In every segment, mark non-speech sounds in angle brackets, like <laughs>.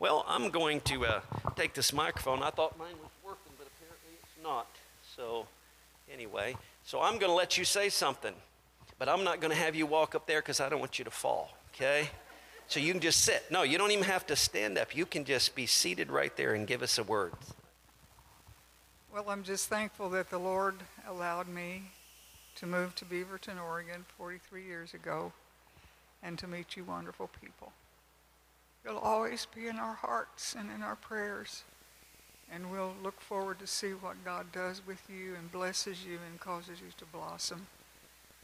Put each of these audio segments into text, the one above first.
Well, I'm going to uh, take this microphone. I thought mine was working, but apparently it's not. So, anyway, so I'm going to let you say something, but I'm not going to have you walk up there because I don't want you to fall, okay? So you can just sit. No, you don't even have to stand up. You can just be seated right there and give us a word. Well, I'm just thankful that the Lord allowed me to move to Beaverton, Oregon 43 years ago and to meet you wonderful people. You'll always be in our hearts and in our prayers. And we'll look forward to see what God does with you and blesses you and causes you to blossom.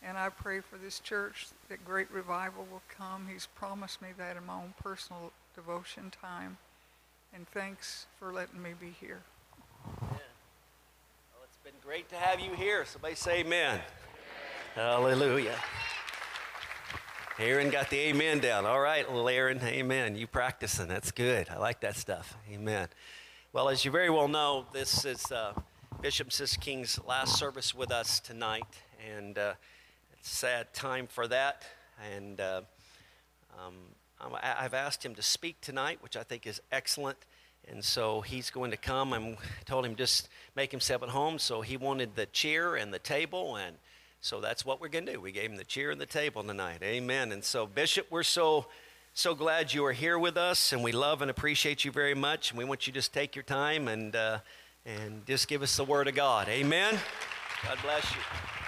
And I pray for this church that great revival will come. He's promised me that in my own personal devotion time. And thanks for letting me be here. Well, it's been great to have you here. Somebody say amen. Hallelujah. Aaron got the amen down. All right, little Aaron, amen. You practicing. That's good. I like that stuff. Amen. Well, as you very well know, this is uh, Bishop Sis King's last service with us tonight. And uh, sad time for that. And uh, um, I've asked him to speak tonight, which I think is excellent. And so he's going to come. I told him just make himself at home. So he wanted the chair and the table. And so that's what we're going to do. We gave him the chair and the table tonight. Amen. And so, Bishop, we're so. So glad you are here with us, and we love and appreciate you very much. And we want you to just take your time and, uh, and just give us the Word of God. Amen. God bless you.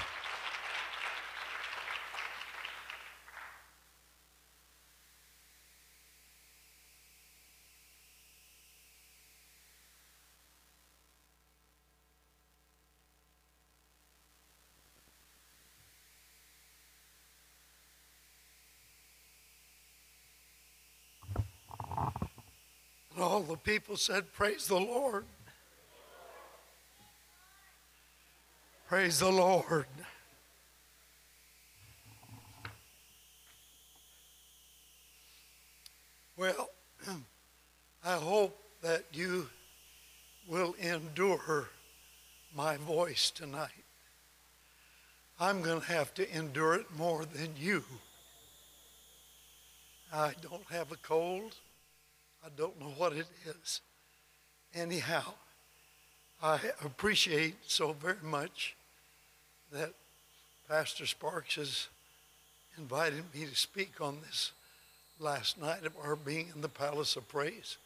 The people said, Praise the Lord. Praise the Lord. Well, <clears throat> I hope that you will endure my voice tonight. I'm going to have to endure it more than you. I don't have a cold. I don't know what it is. Anyhow, I appreciate so very much that Pastor Sparks has invited me to speak on this last night of our being in the Palace of Praise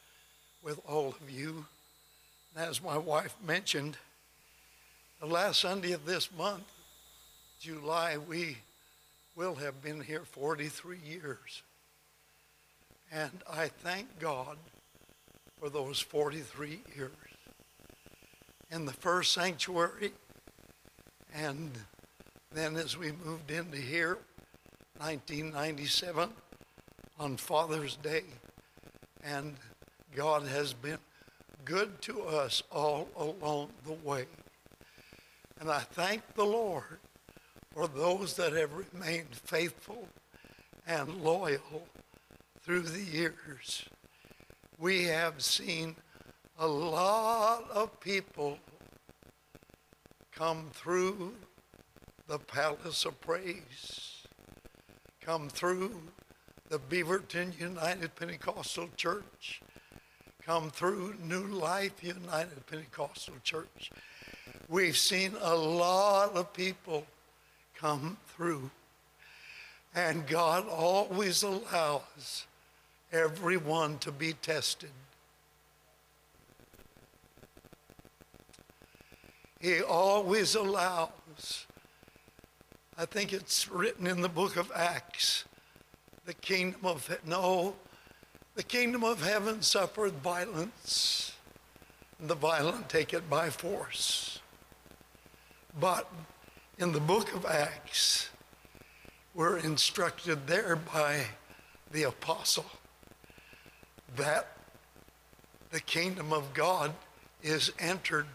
with all of you. And as my wife mentioned, the last Sunday of this month, July, we will have been here 43 years. And I thank God for those 43 years. In the first sanctuary, and then as we moved into here, 1997, on Father's Day. And God has been good to us all along the way. And I thank the Lord for those that have remained faithful and loyal through the years, we have seen a lot of people come through the Palace of Praise, come through the Beaverton United Pentecostal Church, come through New Life United Pentecostal Church. We've seen a lot of people come through. And God always allows everyone to be tested. He always allows. I think it's written in the book of Acts. The kingdom of no, the kingdom of heaven suffereth violence, and the violent take it by force. But in the book of Acts, we're instructed there by the apostle that the kingdom of God is entered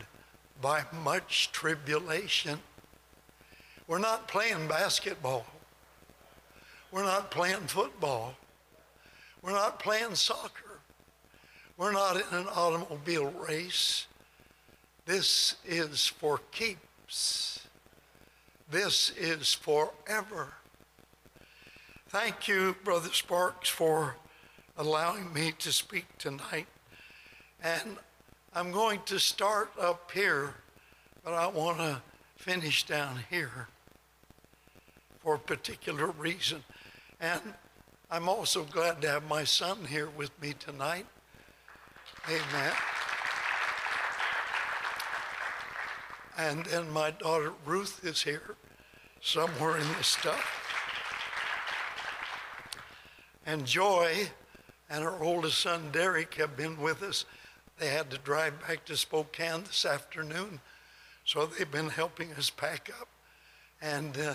by much tribulation. We're not playing basketball. We're not playing football. We're not playing soccer. We're not in an automobile race. This is for keeps. This is forever. Thank you, Brother Sparks, for allowing me to speak tonight. And I'm going to start up here, but I want to finish down here for a particular reason. And I'm also glad to have my son here with me tonight. Amen. And then my daughter Ruth is here somewhere in this stuff. And Joy and her oldest son Derek have been with us. They had to drive back to Spokane this afternoon, so they've been helping us pack up and uh,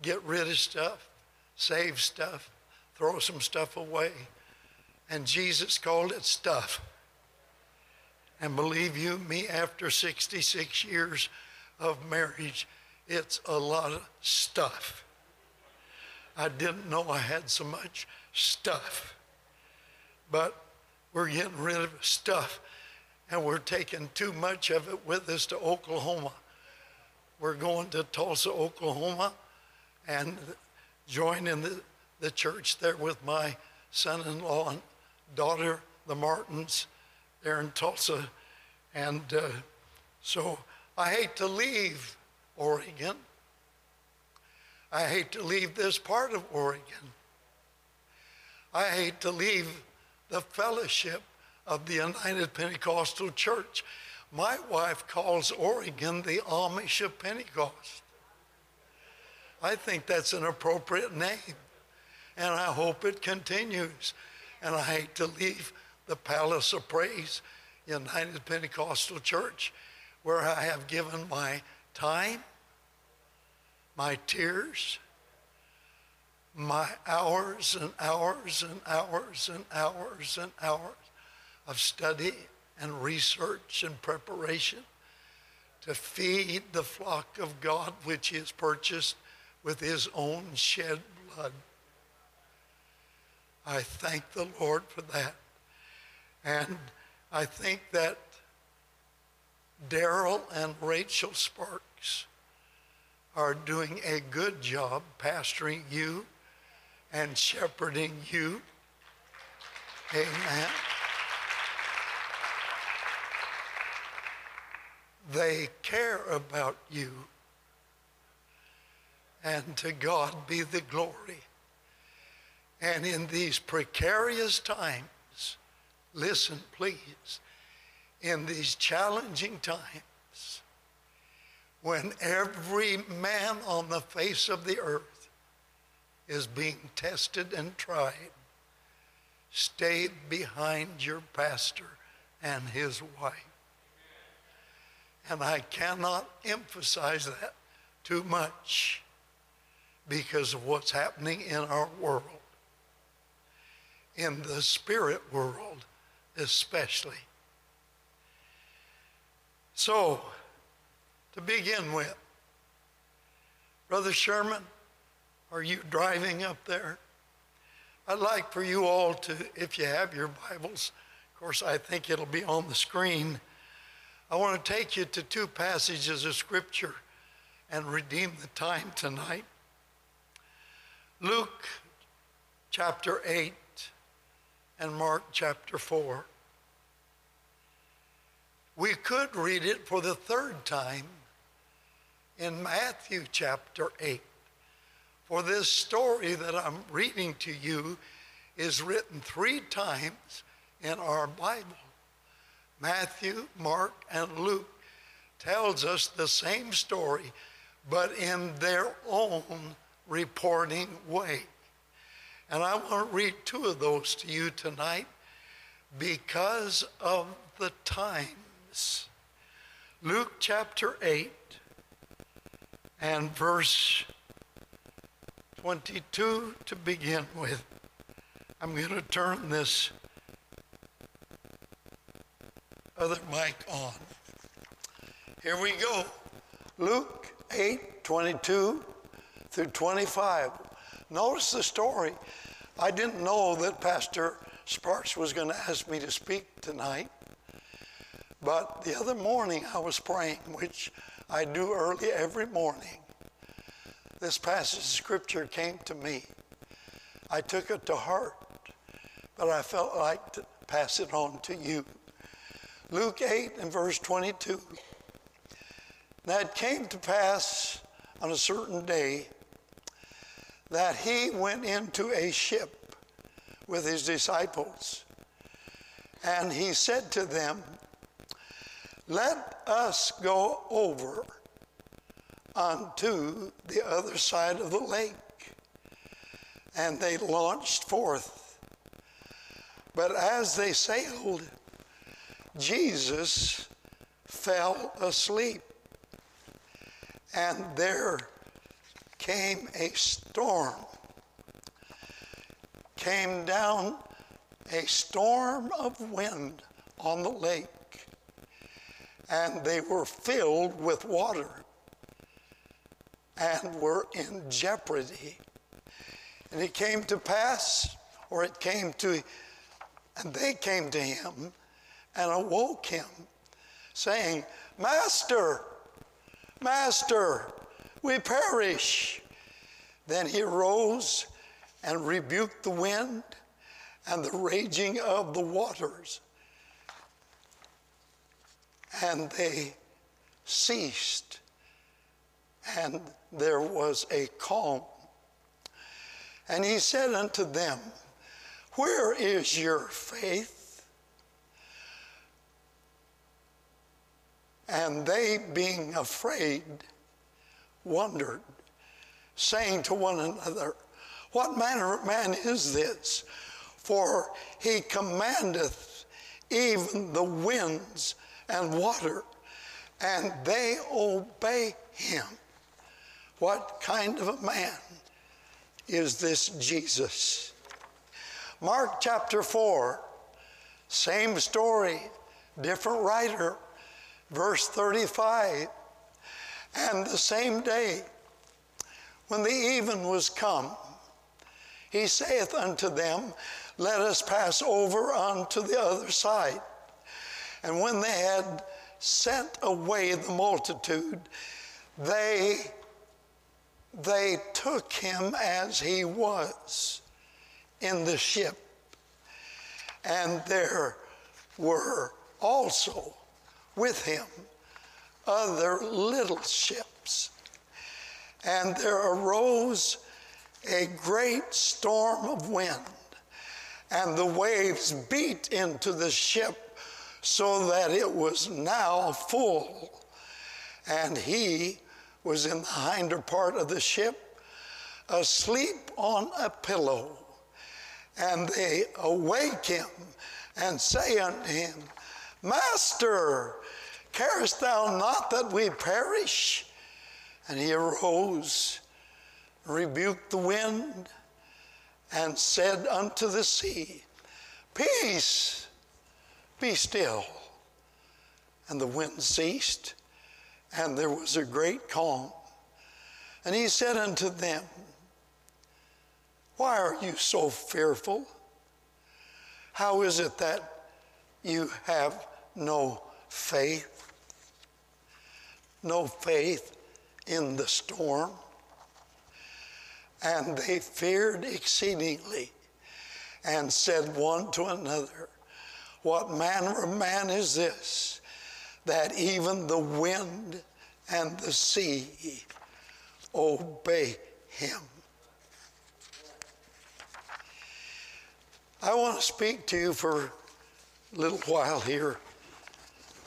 get rid of stuff, save stuff, throw some stuff away. And Jesus called it stuff. And believe you me, after 66 years of marriage, it's a lot of stuff. I didn't know I had so much stuff. But we're getting rid of stuff and we're taking too much of it with us to Oklahoma. We're going to Tulsa, Oklahoma and joining the, the church there with my son in law and daughter, the Martins, there in Tulsa. And uh, so I hate to leave Oregon. I hate to leave this part of Oregon. I hate to leave the fellowship of the United Pentecostal Church. My wife calls Oregon the Amish of Pentecost. I think that's an appropriate name, and I hope it continues. And I hate to leave the Palace of Praise, United Pentecostal Church, where I have given my time, my tears, my hours and hours and hours and hours and hours of study and research and preparation to feed the flock of God which he has purchased with his own shed blood. I thank the Lord for that. And I think that Daryl and Rachel Sparks are doing a good job pastoring you and shepherding you. Amen. They care about you. And to God be the glory. And in these precarious times, listen, please, in these challenging times, when every man on the face of the earth is being tested and tried, stay behind your pastor and his wife. And I cannot emphasize that too much because of what's happening in our world, in the spirit world especially. So, to begin with, Brother Sherman, are you driving up there? I'd like for you all to, if you have your Bibles, of course, I think it'll be on the screen. I want to take you to two passages of Scripture and redeem the time tonight. Luke chapter 8 and Mark chapter 4. We could read it for the third time in Matthew chapter 8. For this story that I'm reading to you is written three times in our Bible. Matthew, Mark, and Luke tells us the same story, but in their own reporting way. And I want to read two of those to you tonight because of the times. Luke chapter 8 and verse 22 to begin with. I'm going to turn this other mic on. Here we go. Luke 8 22 through 25. Notice the story. I didn't know that Pastor Sparks was going to ask me to speak tonight. But the other morning I was praying, which I do early every morning. This passage of scripture came to me. I took it to heart. but I felt like to pass it on to you. Luke 8 and verse 22. Now it came to pass on a certain day that he went into a ship with his disciples. And he said to them, Let us go over unto the other side of the lake. And they launched forth. But as they sailed, Jesus fell asleep. And there came a storm. Came down a storm of wind on the lake, and they were filled with water and were in jeopardy. And it came to pass, or it came to, and they came to him and awoke him, saying, Master, Master, we perish. Then he rose and rebuked the wind and the raging of the waters. And they ceased, and there was a calm. And he said unto them, Where is your faith? And they, being afraid, wondered, saying to one another, What manner of man is this? For he commandeth even the winds and water, and they obey him. What kind of a man is this Jesus? Mark chapter 4, same story, different writer, verse 35. And the same day, when the even was come, he saith unto them, Let us pass over unto the other side. And when they had sent away the multitude, they, they took him as he was in the ship. And there were also with him other little ships. And there arose a great storm of wind, and the waves beat into the ship so that it was now full. And he was in the hinder part of the ship, asleep on a pillow. And they awake him and say unto him, Master, carest thou not that we perish? And he arose rebuked the wind, and said unto the sea, Peace, be still. And the wind ceased, and there was a great calm. And he said unto them, Why are you so fearful? How is it that you have no faith? No faith in the storm? And they feared exceedingly and said one to another, What manner of man is this, that even the wind and the sea obey him? I want to speak to you for a little while here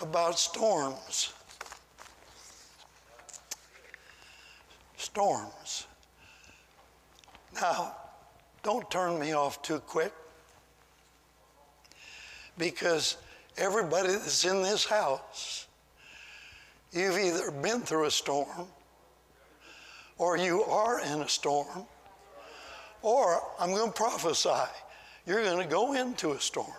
about storms. Storms. Now, don't turn me off too quick because everybody that's in this house, you've either been through a storm or you are in a storm, or I'm going to prophesy, you're going to go into a storm.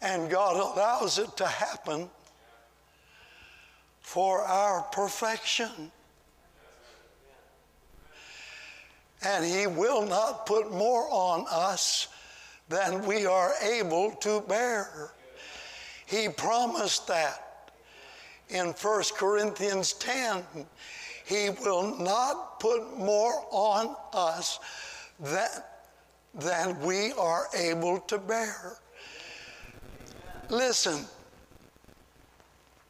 And God allows it to happen for our perfection. And He will not put more on us than we are able to bear. He promised that. in 1 Corinthians 10. He will not put more on us than, than we are able to bear. Listen,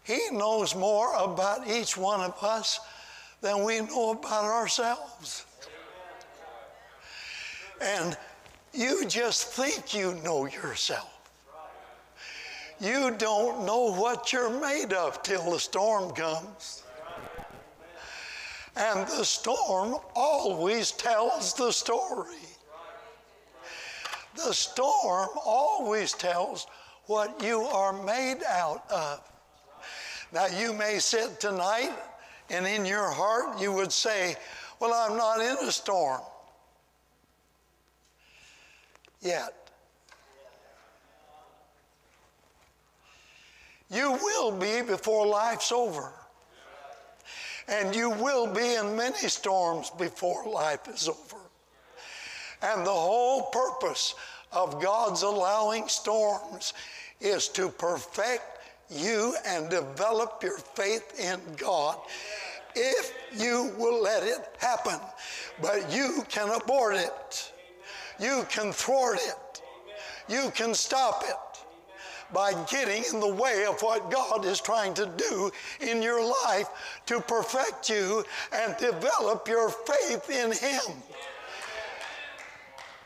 He knows more about each one of us than we know about ourselves. And you just think you know yourself. You don't know what you're made of till the storm comes. And the storm always tells the story. The storm always tells what you are made out of. Now, you may sit tonight and in your heart you would say, Well, I'm not in a storm yet. You will be before life's over. And you will be in many storms before life is over. And the whole purpose of God's allowing storms is to perfect you and develop your faith in God if you will let it happen. But you can abort it, you can thwart it, you can stop it by getting in the way of what God is trying to do in your life to perfect you and develop your faith in Him.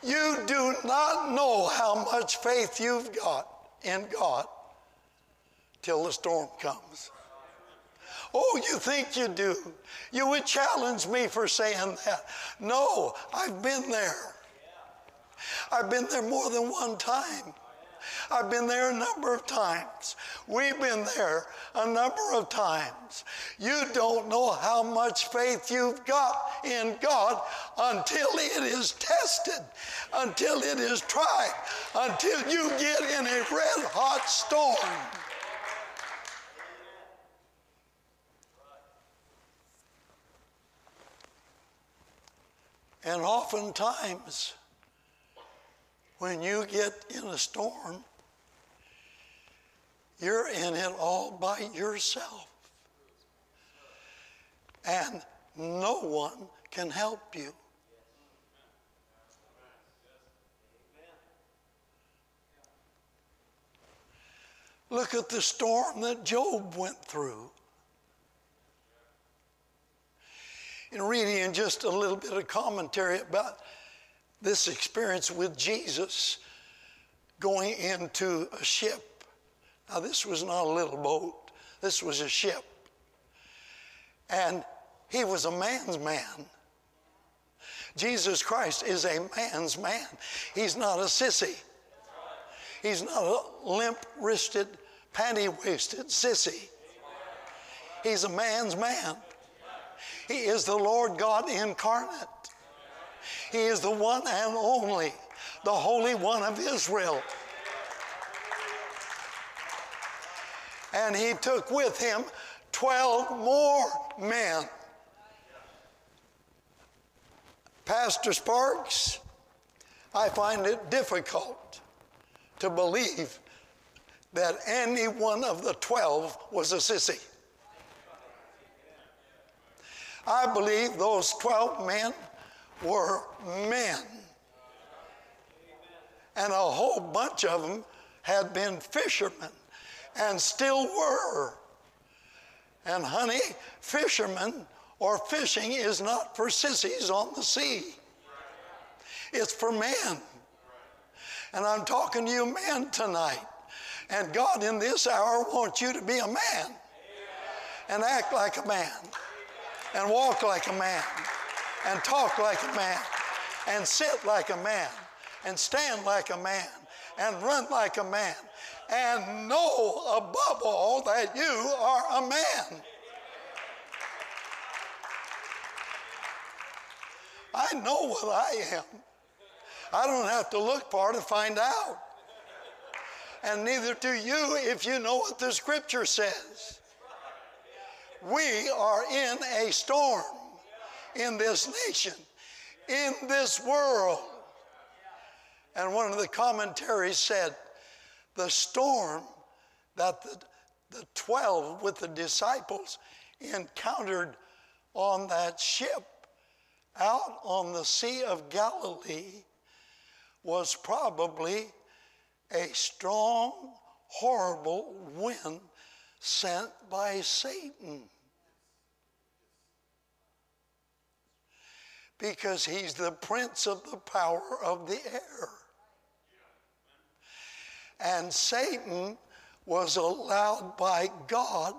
You do not know how much faith you've got in God till the storm comes. Oh, you think you do. You would challenge me for saying that. No, I've been there. I've been there more than one time. I've been there a number of times. We've been there a number of times. You don't know how much faith you've got in God until it is tested, until it is tried, until you get in a red hot storm. And oftentimes, when you get in a storm, you're in it all by yourself. And no one can help you. Look at the storm that Job went through. In reading just a little bit of commentary about this experience with Jesus going into a ship. Now, this was not a little boat, this was a ship. And he was a man's man. Jesus Christ is a man's man. He's not a sissy. He's not a limp wristed, panty waisted sissy. He's a man's man. He is the Lord God incarnate. He is the one and only, the Holy One of Israel. And he took with him 12 more men. Pastor Sparks, I find it difficult to believe that any one of the 12 was a sissy. I believe those 12 men were men. And a whole bunch of them had been fishermen and still were. And honey, fishermen or fishing is not for sissies on the sea. It's for men. And I'm talking to you men tonight. And God in this hour wants you to be a man and act like a man and walk like a man and talk like a man and sit like a man and stand like a man and run like a man and know above all that you are a man. I know what I am. I don't have to look far to find out. And neither do you if you know what the scripture says. We are in a storm in this nation, in this world. And one of the commentaries said, the storm that the the 12 with the disciples encountered on that ship out on the Sea of Galilee was probably a strong, horrible wind sent by Satan. Because he's the prince of the power of the air. And Satan was allowed by God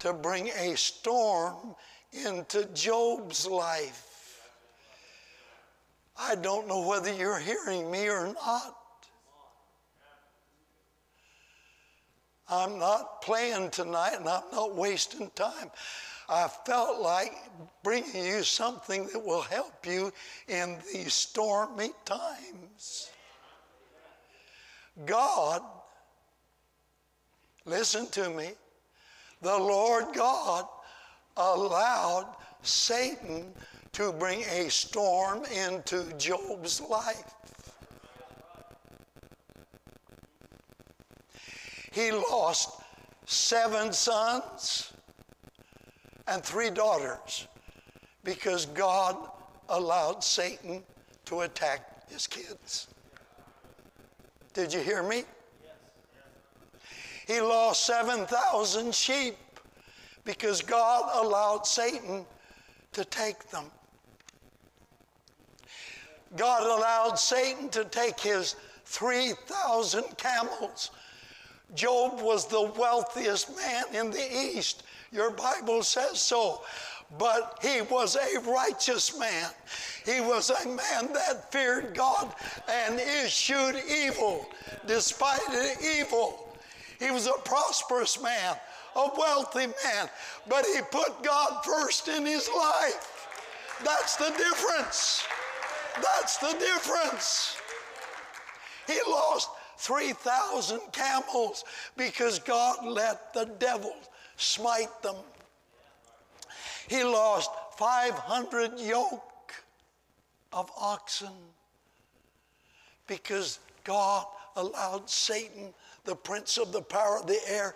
to bring a storm into Job's life. I don't know whether you're hearing me or not. I'm not playing tonight and I'm not wasting time. I felt like bringing you something that will help you in these stormy times. God, listen to me, the Lord God allowed Satan to bring a storm into Job's life. He lost seven sons and three daughters because God allowed Satan to attack his kids. Did you hear me? He lost 7,000 sheep because God allowed Satan to take them. God allowed Satan to take his 3,000 camels. Job was the wealthiest man in the East. Your Bible says so. But he was a righteous man. He was a man that feared God and eschewed evil despite the evil. He was a prosperous man, a wealthy man, but he put God first in his life. That's the difference. That's the difference. He lost 3,000 camels because God let the devil smite them. He lost 500 yoke of oxen because God allowed Satan, the prince of the power of the air,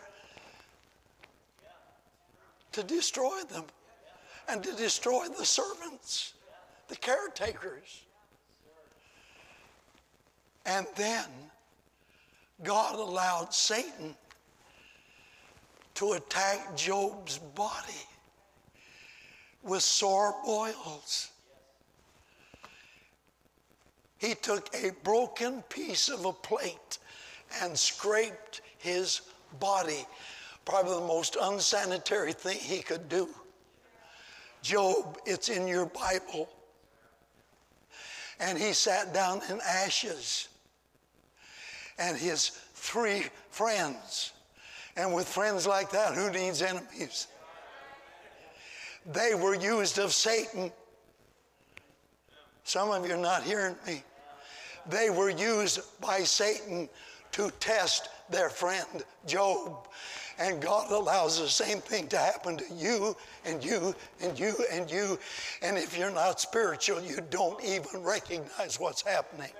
to destroy them and to destroy the servants, the caretakers. And then God allowed Satan to attack Job's body with sore boils. He took a broken piece of a plate and scraped his body. Probably the most unsanitary thing he could do. Job, it's in your Bible. And he sat down in ashes and his three friends. And with friends like that, who needs enemies? They were used of Satan. Some of you are not hearing me. They were used by Satan to test their friend Job. And God allows the same thing to happen to you and you and you and you. And if you're not spiritual, you don't even recognize what's happening.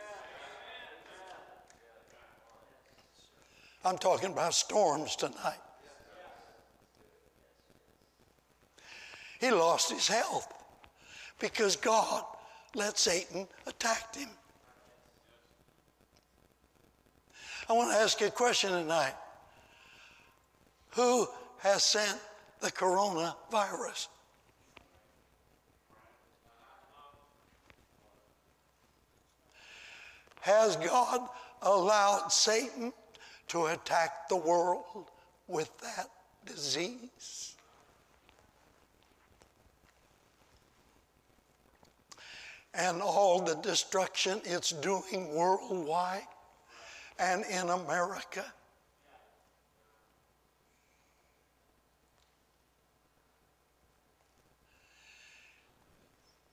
I'm talking about storms tonight. He lost his health because God let Satan attack him. I want to ask you a question tonight. Who has sent the coronavirus? Has God allowed Satan to attack the world with that disease? And all the destruction it's doing worldwide and in America?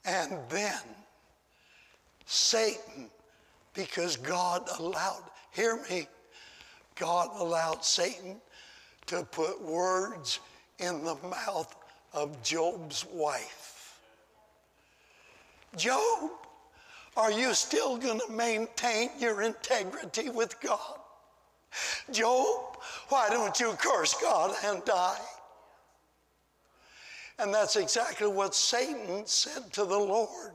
And then Satan, because God allowed, hear me, God allowed Satan to put words in the mouth of Job's wife. Job, are you still going to maintain your integrity with God? Job, why don't you curse God and die? And that's exactly what Satan said to the Lord.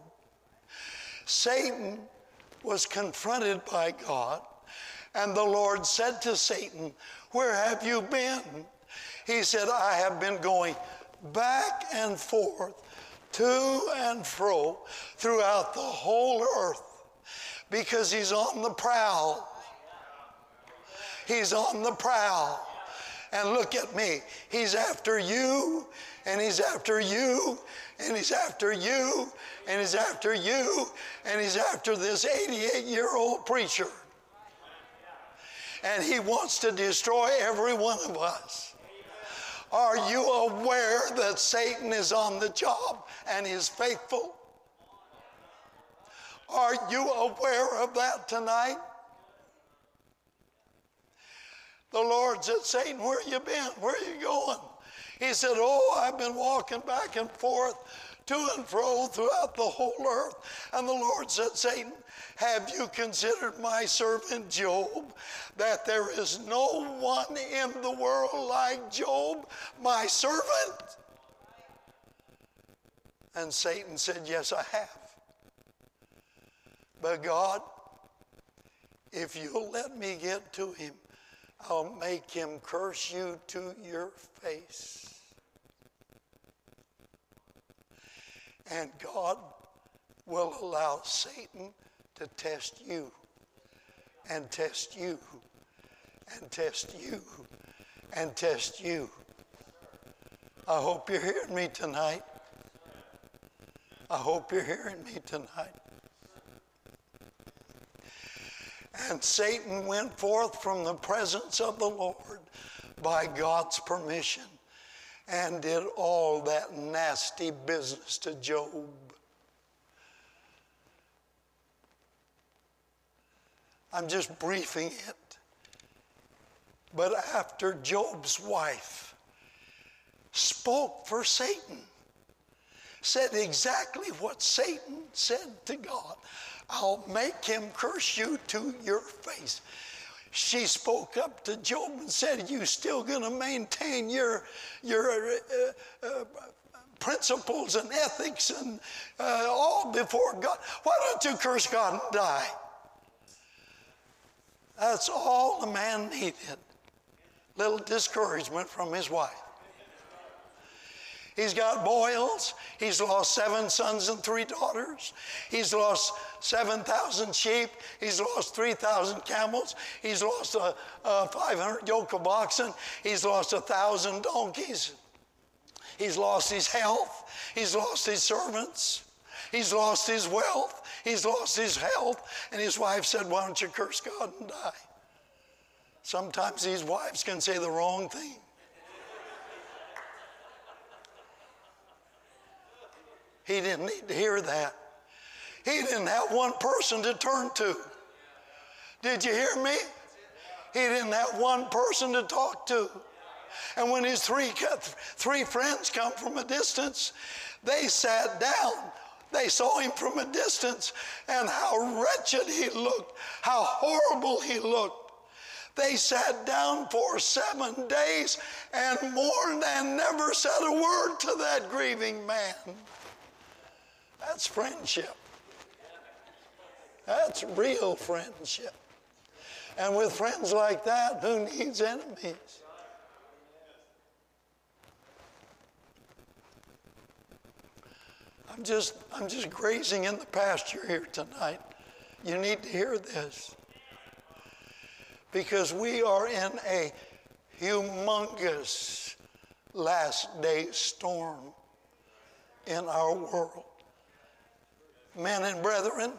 Satan was confronted by God, and the Lord said to Satan, Where have you been? He said, I have been going back and forth, to and fro, throughout the whole earth, because he's on the prowl. He's on the prowl. And look at me. He's after you, and he's after you, and he's after you, and he's after you, and he's after this 88 year old preacher. And he wants to destroy every one of us. Are you aware that Satan is on the job and is faithful? Are you aware of that tonight? The Lord said, Satan, where you been? Where you going? He said, Oh, I've been walking back and forth to and fro throughout the whole earth. And the Lord said, Satan, have you considered my servant Job, that there is no one in the world like Job, my servant? And Satan said, Yes, I have. But God, if you'll let me get to him, I'll make him curse you to your face. And God will allow Satan to test you and test you and test you and test you. I hope you're hearing me tonight. I hope you're hearing me tonight. And Satan went forth from the presence of the Lord by God's permission and did all that nasty business to Job. I'm just briefing it. But after Job's wife spoke for Satan, said exactly what Satan said to God I'll make him curse you to your face. She spoke up to Job and said, You still going to maintain your, your uh, uh, principles and ethics and uh, all before God? Why don't you curse God and die? That's all the man needed. Little discouragement from his wife. He's got boils. He's lost seven sons and three daughters. He's lost 7,000 sheep. He's lost 3,000 camels. He's lost a, a 500 yoke of oxen. He's lost a 1,000 donkeys. He's lost his health. He's lost his servants. He's lost his wealth. He's lost his health. And his wife said, Why don't you curse God and die? Sometimes these wives can say the wrong thing. He didn't need to hear that. He didn't have one person to turn to. Did you hear me? He didn't have one person to talk to. And when his three, three friends come from a distance, they sat down. They saw him from a distance and how wretched he looked, how horrible he looked. They sat down for seven days and mourned and never said a word to that grieving man. That's friendship. That's real friendship. And with friends like that, who needs enemies? I'm just, I'm just grazing in the pasture here tonight. You need to hear this. Because we are in a humongous last day storm in our world men and brethren,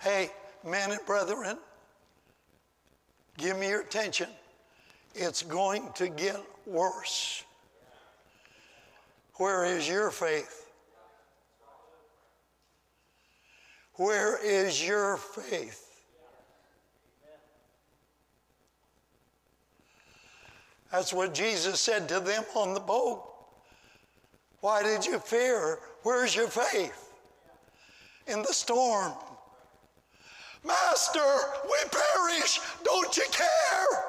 hey, men and brethren, give me your attention. It's going to get worse. Where is your faith? Where is your faith? That's what Jesus said to them on the boat. Why did you fear? Where's your faith? In the storm. Master, we perish. Don't you care?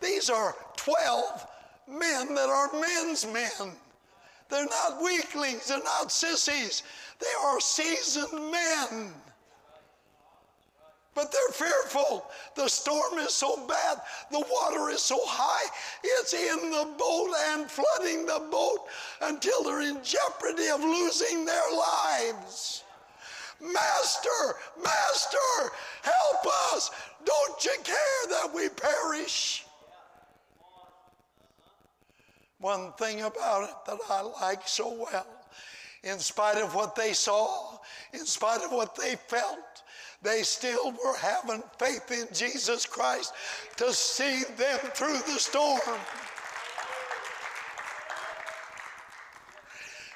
These are 12 men that are men's men. They're not weaklings, they're not sissies, they are seasoned men. But they're fearful. The storm is so bad, the water is so high, it's in the boat and flooding the boat until they're in jeopardy of losing their lives. Master, Master, help us. Don't you care that we perish? One thing about it that I like so well, in spite of what they saw, in spite of what they felt, they still were having faith in Jesus Christ to see them through the storm.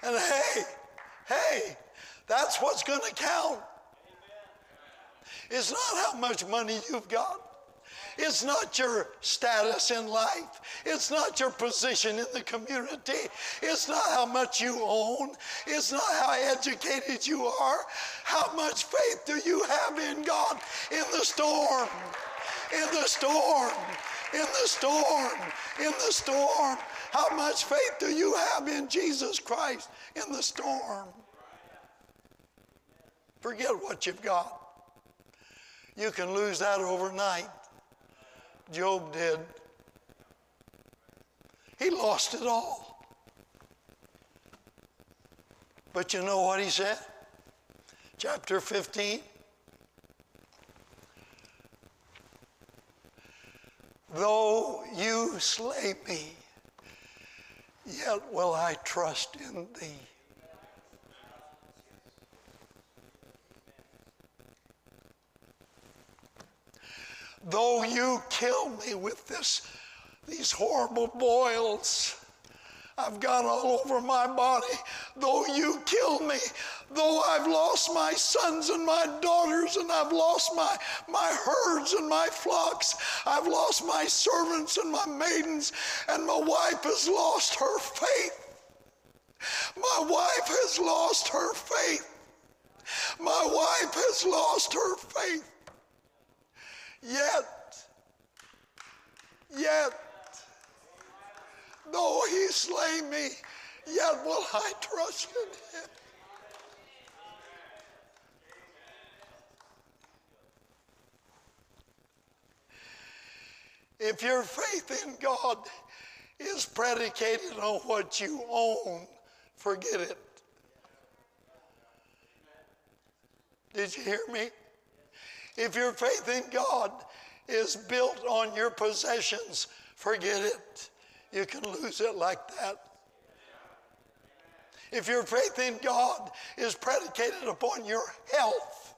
And hey, hey, that's what's going to count. It's not how much money you've got. It's not your status in life. It's not your position in the community. It's not how much you own. It's not how educated you are. How much faith do you have in God in the storm? In the storm. In the storm. In the storm. How much faith do you have in Jesus Christ in the storm? Forget what you've got. You can lose that overnight. Job did. He lost it all. But you know what he said? Chapter 15. Though you slay me, yet will I trust in thee. Though you kill me with this, these horrible boils I've got all over my body, though you kill me, though I've lost my sons and my daughters, and I've lost my, my herds and my flocks, I've lost my servants and my maidens, and my wife has lost her faith. My wife has lost her faith. My wife has lost her faith. Yet, yet, though he slay me, yet will I trust in him. If your faith in God is predicated on what you own, forget it. Did you hear me? If your faith in God is built on your possessions, forget it. You can lose it like that. If your faith in God is predicated upon your health,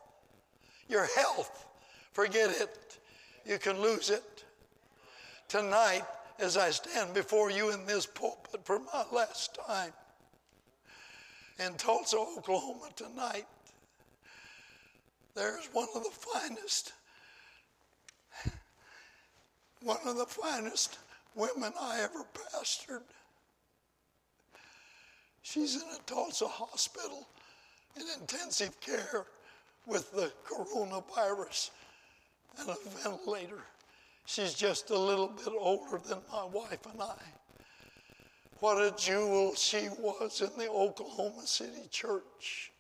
your health, forget it. You can lose it. Tonight, as I stand before you in this pulpit for my last time in Tulsa, Oklahoma tonight, there's one of the finest, one of the finest women I ever pastored. She's in a Tulsa hospital in intensive care with the coronavirus and a ventilator. She's just a little bit older than my wife and I. What a jewel she was in the Oklahoma City church.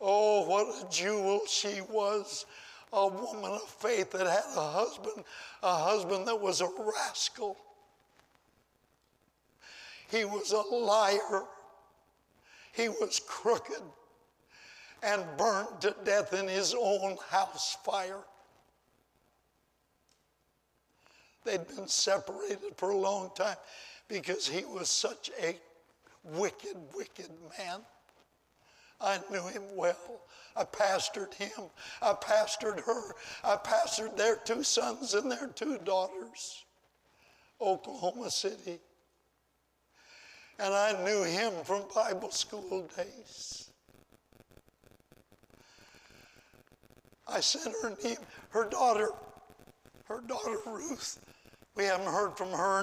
Oh, what a jewel she was. A woman of faith that had a husband, a husband that was a rascal. He was a liar. He was crooked and burned to death in his own house fire. They'd been separated for a long time because he was such a wicked, wicked man. I knew him well. I pastored him. I pastored her. I pastored their two sons and their two daughters, Oklahoma City. And I knew him from Bible school days. I sent her name, her daughter, her daughter Ruth. We haven't heard from her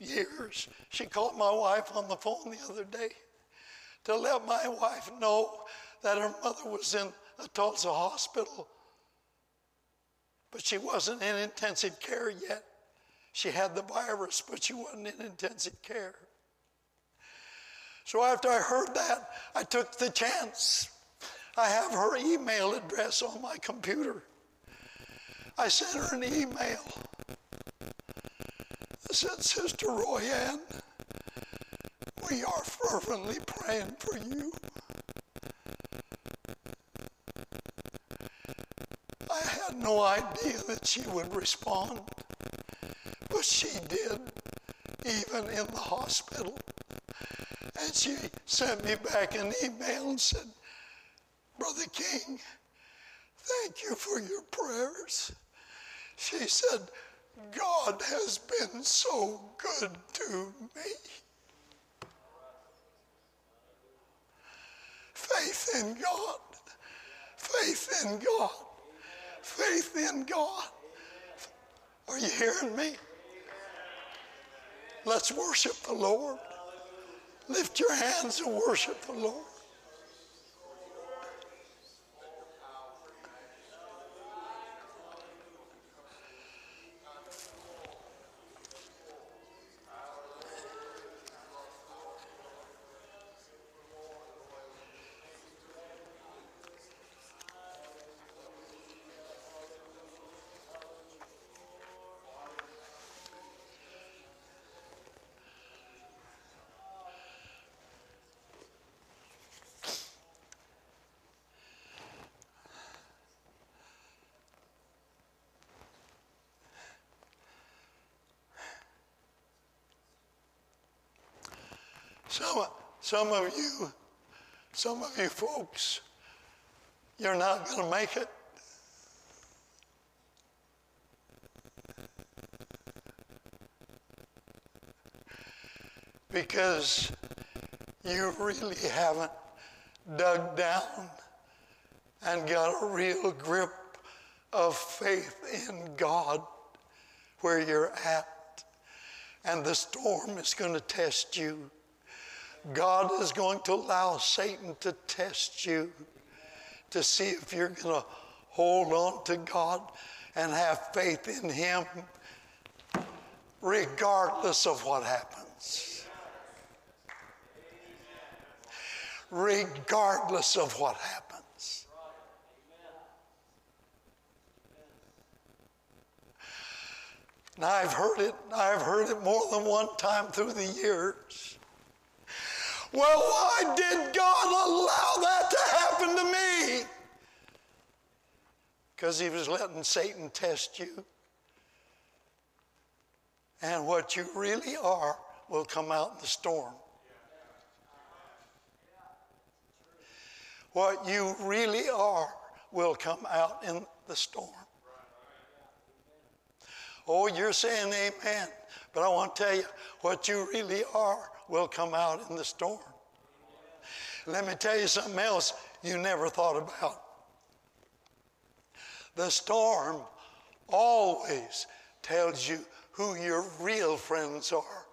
in years. She called my wife on the phone the other day to let my wife know that her mother was in a Tulsa hospital, but she wasn't in intensive care yet. She had the virus, but she wasn't in intensive care. So after I heard that, I took the chance. I have her email address on my computer. I sent her an email. I said, Sister Royanne, we are fervently praying for you. I had no idea that she would respond, but she did, even in the hospital. And she sent me back an email and said, Brother King, thank you for your prayers. She said, God has been so good to me. Faith in God. Faith in God. Faith in God. Are you hearing me? Let's worship the Lord. Lift your hands and worship the Lord. Some, some of you, some of you folks, you're not going to make it. Because you really haven't dug down and got a real grip of faith in God where you're at. And the storm is going to test you. God is going to allow Satan to test you to see if you're going to hold on to God and have faith in Him regardless of what happens. Regardless of what happens. Now, I've heard it, I've heard it more than one time through the years. Well, why did God allow that to happen to me? Because He was letting Satan test you. And what you really are will come out in the storm. What you really are will come out in the storm. Oh, you're saying amen. But I want to tell you, what you really are will come out in the storm. Let me tell you something else you never thought about. The storm always tells you who your real friends are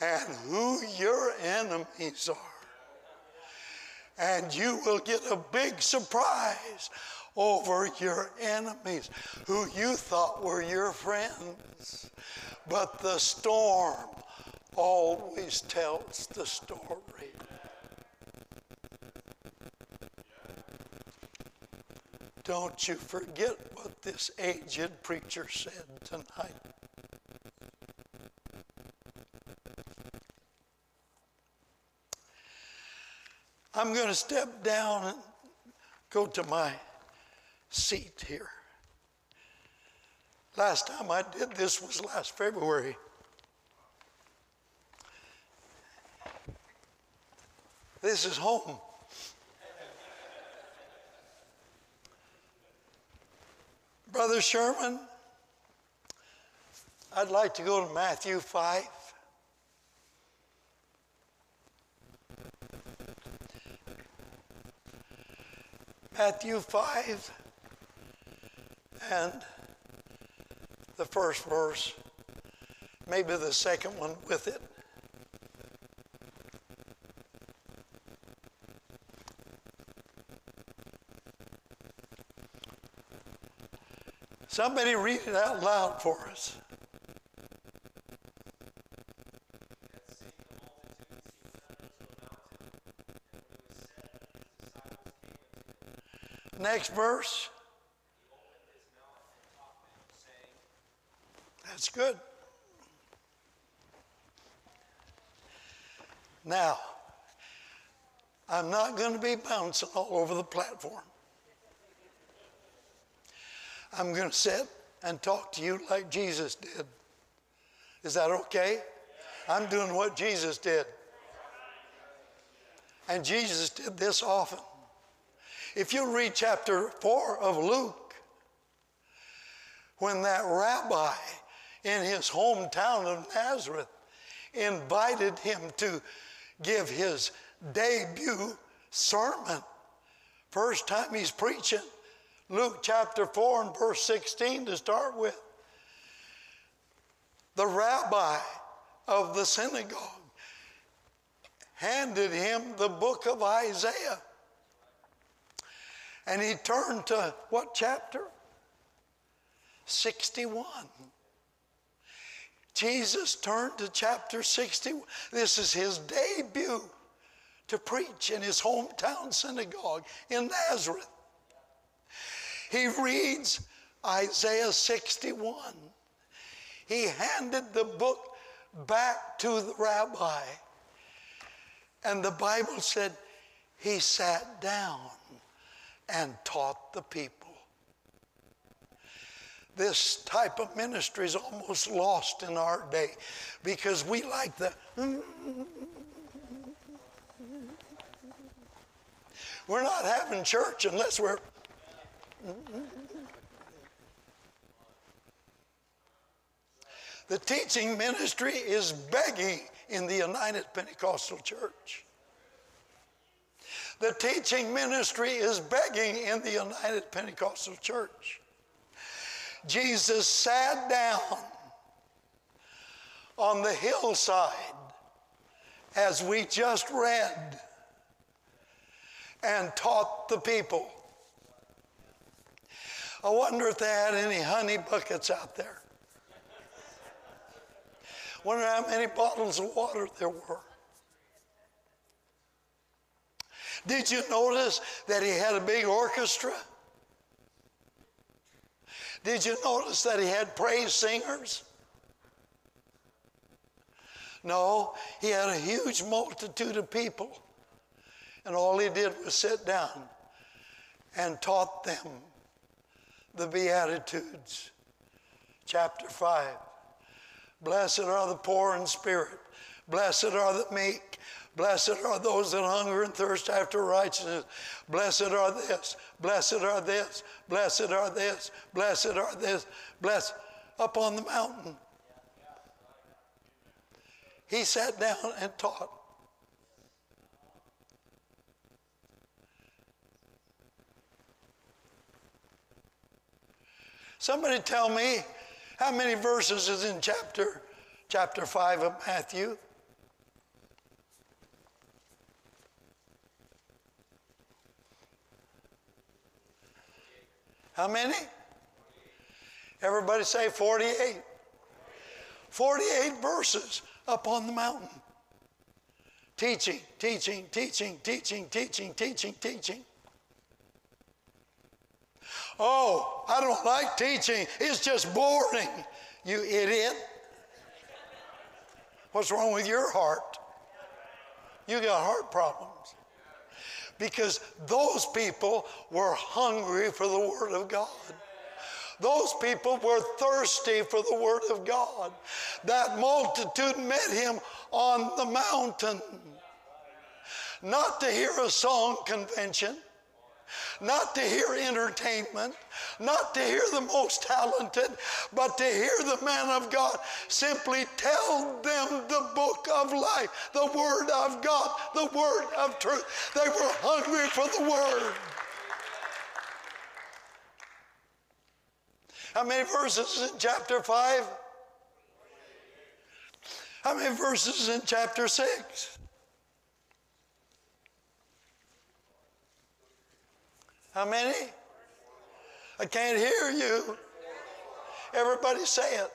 and who your enemies are. And you will get a big surprise over your enemies who you thought were your friends. But the storm always tells the story. Don't you forget what this aged preacher said tonight. I'm going to step down and go to my seat here. Last time I did this was last February. This is home. Brother Sherman, I'd like to go to Matthew 5. Matthew 5 and the first verse, maybe the second one with it. Somebody read it out loud for us. Next verse. That's good. Now, I'm not going to be bouncing all over the platform. I'm going to sit and talk to you like Jesus did. Is that okay? I'm doing what Jesus did. And Jesus did this often. If you read chapter 4 of Luke, when that rabbi in his hometown of Nazareth invited him to give his debut sermon, first time he's preaching, Luke chapter 4 and verse 16 to start with. The rabbi of the synagogue handed him the book of Isaiah. And he turned to what chapter? 61. Jesus turned to chapter 61. This is his debut to preach in his hometown synagogue in Nazareth. He reads Isaiah 61. He handed the book back to the rabbi. And the Bible said he sat down and taught the people. This type of ministry is almost lost in our day because we like the. We're not having church unless we're. The teaching ministry is begging in the United Pentecostal Church. The teaching ministry is begging in the United Pentecostal Church. Jesus sat down on the hillside as we just read and taught the people. I wonder if they had any honey buckets out there. Wonder how many bottles of water there were. Did you notice that he had a big orchestra? Did you notice that he had praise singers? No, he had a huge multitude of people. And all he did was sit down and taught them the Beatitudes. Chapter 5. Blessed are the poor in spirit. Blessed are the meek. Blessed are those that hunger and thirst after righteousness. Blessed are this. Blessed are this. Blessed are this. Blessed are this. Blessed up on the mountain. He sat down and taught. Somebody tell me how many verses is in chapter chapter 5 of Matthew? How many? Everybody say 48. 48 verses up on the mountain. Teaching, teaching, teaching, teaching, teaching, teaching, teaching. Oh, I don't like teaching. It's just boring. You idiot. What's wrong with your heart? You got heart problems. Because those people were hungry for the Word of God. Those people were thirsty for the Word of God. That multitude met him on the mountain. Not to hear a song convention, not to hear entertainment, not to hear the most talented, but to hear the man of God simply tell them the book of life, the Word of God, the Word of truth. They were hungry for the Word. How many verses in chapter 5? How many verses in chapter 6? How many? I can't hear you. Everybody say it.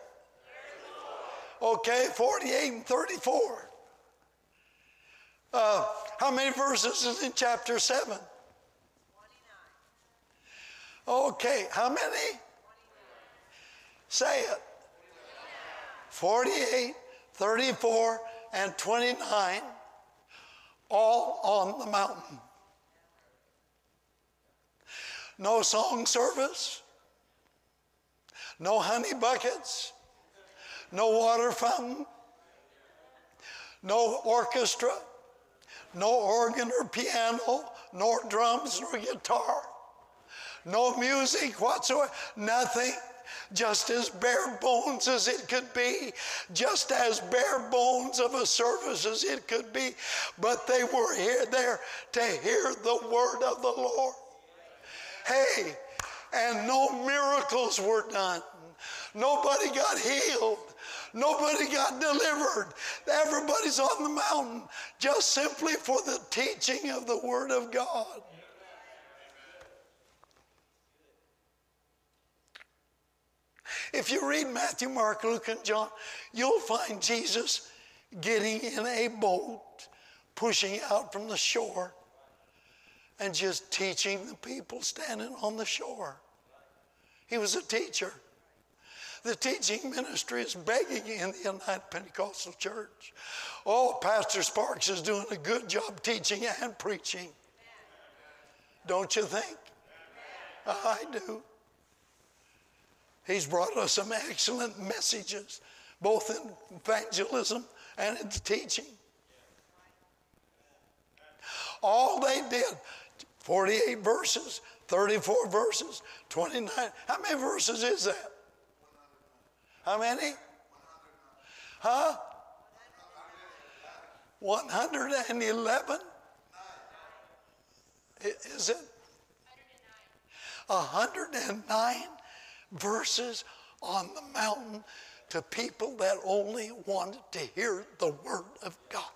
Okay, 48 and 34. Uh, how many verses is in chapter 7? Okay, how many? Say it. 48, 34, and 29, all on the mountain. No song service, no honey buckets, no water fountain, no orchestra, no organ or piano, nor drums nor guitar, no music whatsoever, nothing. Just as bare bones as it could be, just as bare bones of a service as it could be, but they were here there to hear the word of the Lord. Hey, and no miracles were done. Nobody got healed. Nobody got delivered. Everybody's on the mountain just simply for the teaching of the Word of God. If you read Matthew, Mark, Luke, and John, you'll find Jesus getting in a boat, pushing out from the shore, and just teaching the people standing on the shore. He was a teacher. The teaching ministry is begging in the United Pentecostal Church. Oh, Pastor Sparks is doing a good job teaching and preaching. Don't you think? I do. He's brought us some excellent messages, both in evangelism and in teaching. All they did, 48 verses, 34 verses, 29. How many verses is that? How many? Huh? 111? Is it? 109 verses on the mountain to people that only wanted to hear the Word of God.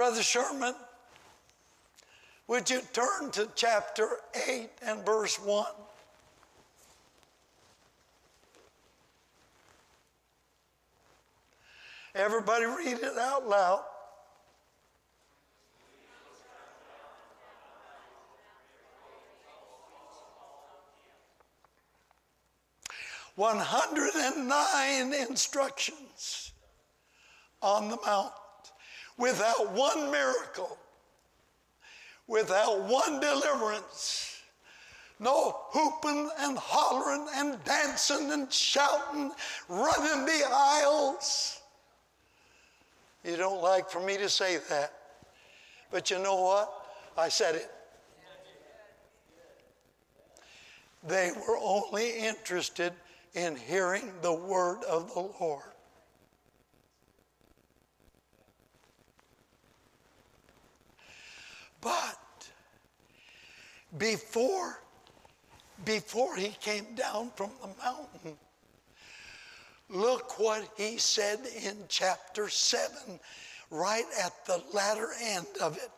Brother Sherman, would you turn to chapter 8 and verse 1? Everybody read it out loud. One hundred and nine instructions on the mount without one miracle without one deliverance. No hooping and hollering and dancing and shouting, running the aisles. You don't like for me to say that, but you know what? I said it. They were only interested in hearing the word of the Lord. But before, before he came down from the mountain, look what he said in chapter 7, right at the latter end of it,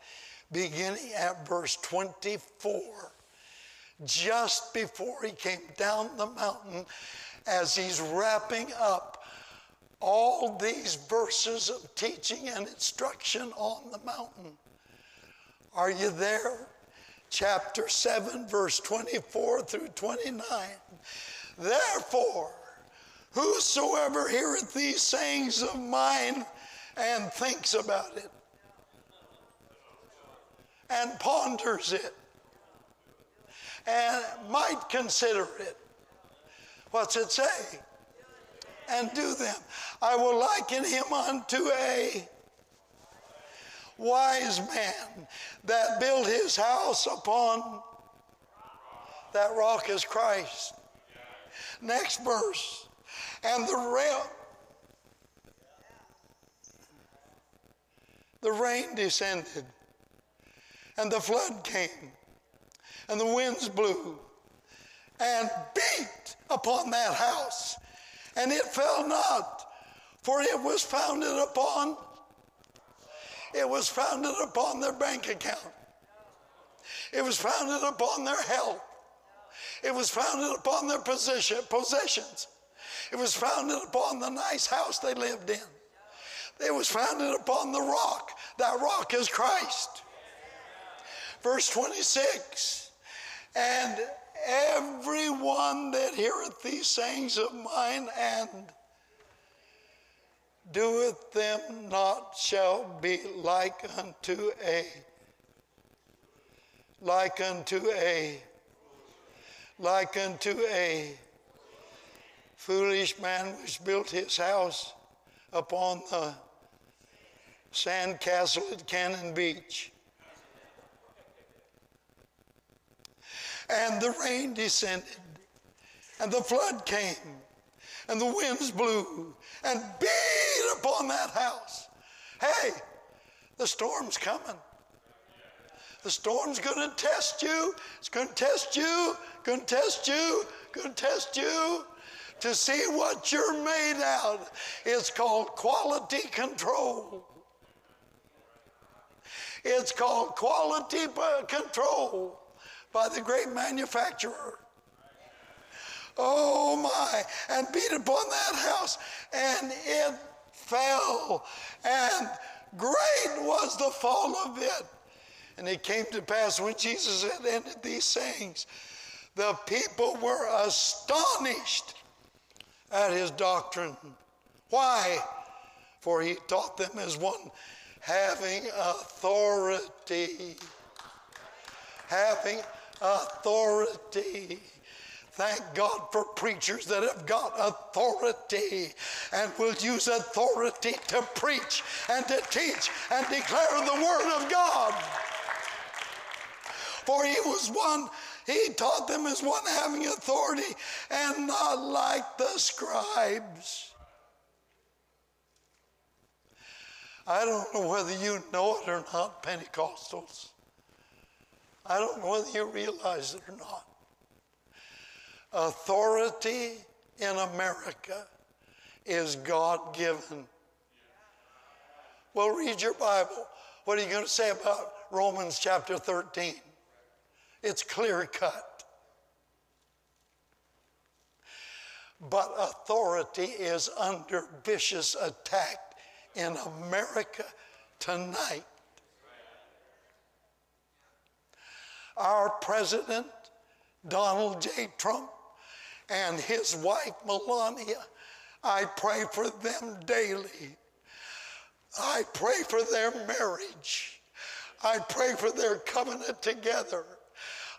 beginning at verse 24. Just before he came down the mountain, as he's wrapping up all these verses of teaching and instruction on the mountain. Are you there? Chapter 7, verse 24 through 29. Therefore, whosoever heareth these sayings of mine and thinks about it and ponders it and might consider it. What's it say? And do them. I will liken him unto a wise man that built his house upon that rock is Christ. Next verse. And the rain, the rain descended, and the flood came, and the winds blew, and beat upon that house, and it fell not, for it was founded upon it was founded upon their bank account. It was founded upon their health. It was founded upon their position, possessions. It was founded upon the nice house they lived in. It was founded upon the rock. That rock is Christ. Verse 26 And everyone that heareth these sayings of mine and doeth them not shall be like unto a like unto a like unto a foolish man which built his house upon the sand castle at Cannon Beach. And the rain descended, and the flood came, and the winds blew and beat upon that house. Hey, the storm's coming. The storm's going to test you. It's going to test you, going to test you, going to test you to see what you're made out. It's called quality control. It's called quality uh, control by the great manufacturer. Oh my, and beat upon that house, and it fell, and great was the fall of it. And it came to pass when Jesus had ended these sayings, the people were astonished at his doctrine. Why? For he taught them as one having authority. Having authority. Thank God for preachers that have got authority and will use authority to preach and to teach and declare the Word of God. For he was one, he taught them as one having authority and not like the scribes. I don't know whether you know it or not, Pentecostals. I don't know whether you realize it or not. Authority in America is God given. Well, read your Bible. What are you going to say about Romans chapter 13? It's clear cut. But authority is under vicious attack in America tonight. Our president, Donald J. Trump, and his wife, Melania, I pray for them daily. I pray for their marriage. I pray for their covenant together.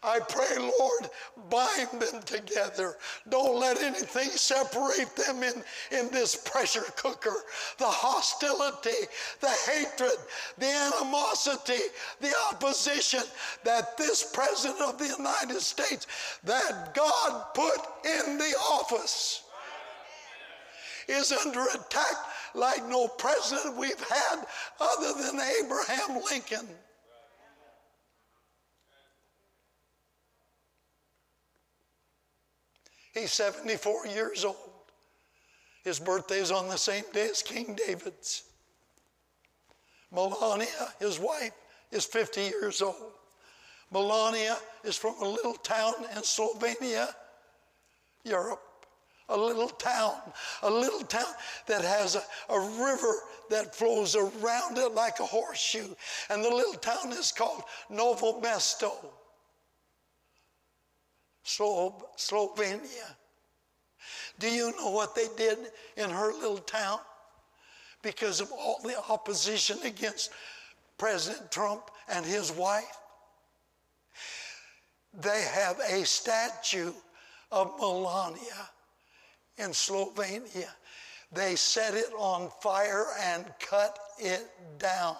I pray, Lord, bind them together. Don't let anything separate them in, in this pressure cooker. The hostility, the hatred, the animosity, the opposition that this President of the United States, that God put in the office, is under attack like no president we've had other than Abraham Lincoln. He's 74 years old. His birthday is on the same day as King David's. Melania, his wife, is 50 years old. Melania is from a little town in Slovenia, Europe. A little town, a little town that has a, a river that flows around it like a horseshoe. And the little town is called Novo Mesto. Slo- Slovenia. Do you know what they did in her little town? Because of all the opposition against President Trump and his wife, they have a statue of Melania in Slovenia. They set it on fire and cut it down.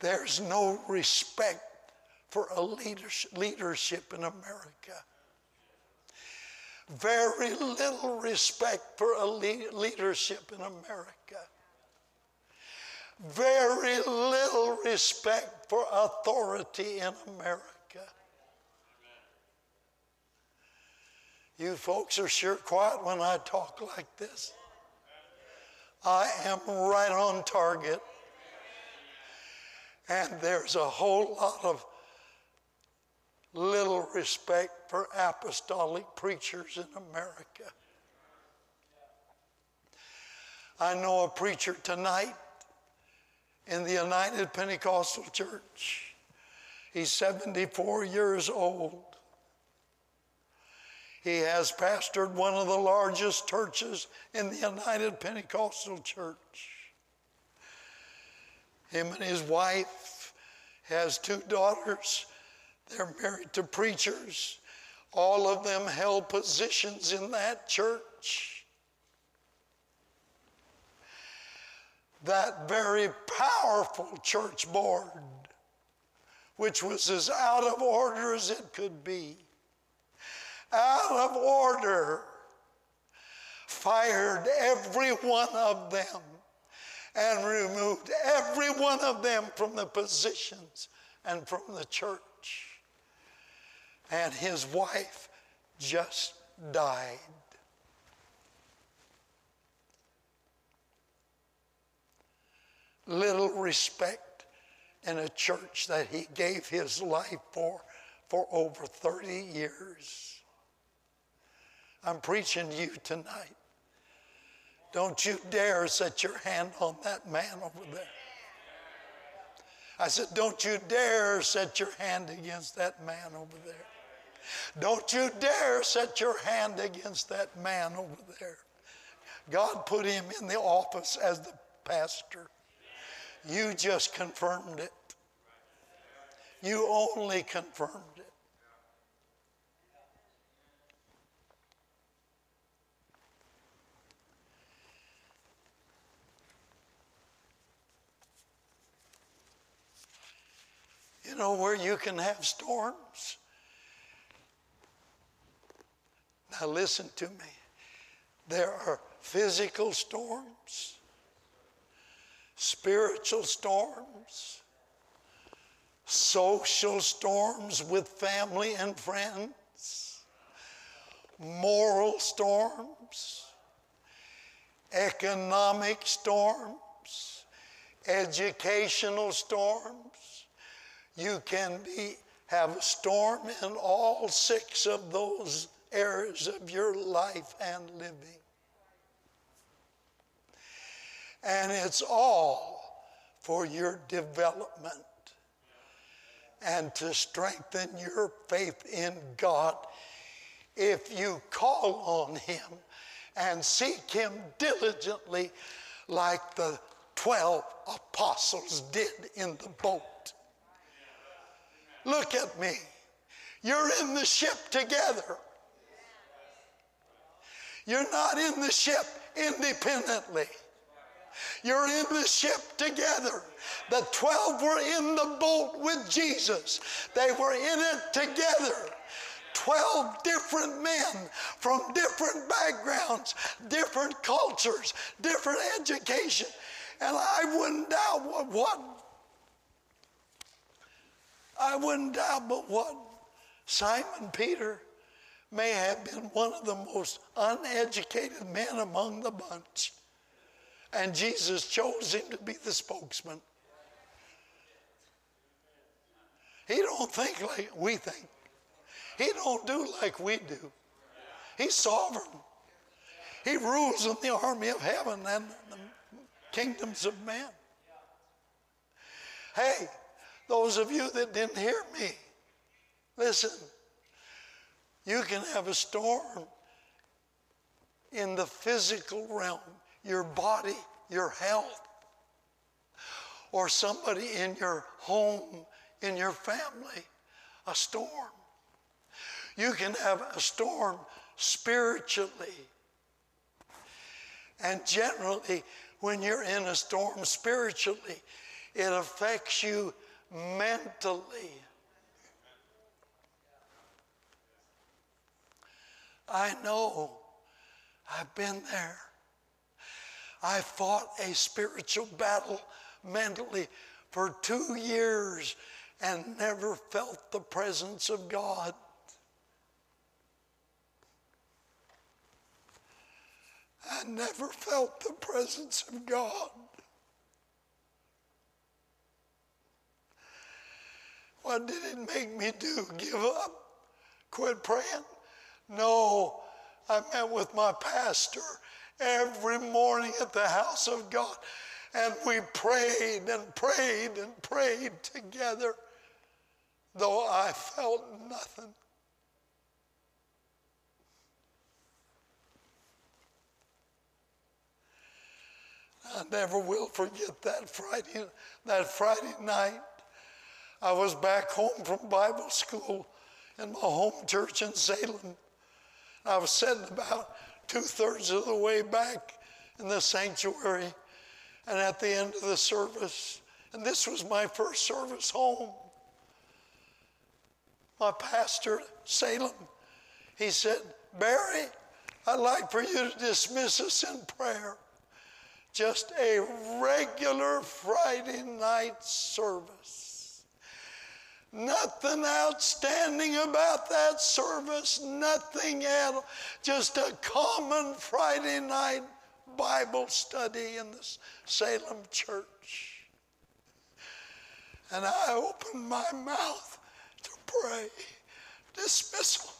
There's no respect for a leadership in America. Very little respect for a leadership in America. Very little respect for authority in America. You folks are sure quiet when I talk like this. I am right on target. And there's a whole lot of little respect for apostolic preachers in America. I know a preacher tonight in the United Pentecostal Church. He's 74 years old. He has pastored one of the largest churches in the United Pentecostal Church. Him and his wife has two daughters. They're married to preachers. All of them held positions in that church. That very powerful church board, which was as out of order as it could be, out of order, fired every one of them and removed every one of them from the positions and from the church. And his wife just died. Little respect in a church that he gave his life for for over 30 years. I'm preaching to you tonight. Don't you dare set your hand on that man over there. I said, Don't you dare set your hand against that man over there. Don't you dare set your hand against that man over there. God put him in the office as the pastor. You just confirmed it. You only confirmed it. You know where you can have storms? Now, listen to me. There are physical storms, spiritual storms, social storms with family and friends, moral storms, economic storms, educational storms. You can be, have a storm in all six of those areas of your life and living. And it's all for your development and to strengthen your faith in God if you call on Him and seek Him diligently, like the 12 apostles did in the boat. Look at me. You're in the ship together. You're not in the ship independently. You're in the ship together. The 12 were in the boat with Jesus, they were in it together. 12 different men from different backgrounds, different cultures, different education. And I wouldn't doubt what, I wouldn't doubt but what Simon Peter may have been one of the most uneducated men among the bunch. And Jesus chose him to be the spokesman. He don't think like we think. He don't do like we do. He's sovereign. He rules in the army of heaven and the kingdoms of men. Hey, those of you that didn't hear me, listen. You can have a storm in the physical realm, your body, your health, or somebody in your home, in your family, a storm. You can have a storm spiritually. And generally, when you're in a storm spiritually, it affects you mentally. I know. I've been there. I fought a spiritual battle mentally for two years and never felt the presence of God. I never felt the presence of God. What did it make me do? Give up? Quit praying? No. I met with my pastor every morning at the house of God. And we prayed and prayed and prayed together, though I felt nothing. I never will forget that Friday, that Friday night. I was back home from Bible school in my home church in Salem. I was sitting about two thirds of the way back in the sanctuary, and at the end of the service, and this was my first service home, my pastor, Salem, he said, Barry, I'd like for you to dismiss us in prayer. Just a regular Friday night service. Nothing outstanding about that service, nothing at all. Just a common Friday night Bible study in the Salem church. And I opened my mouth to pray dismissal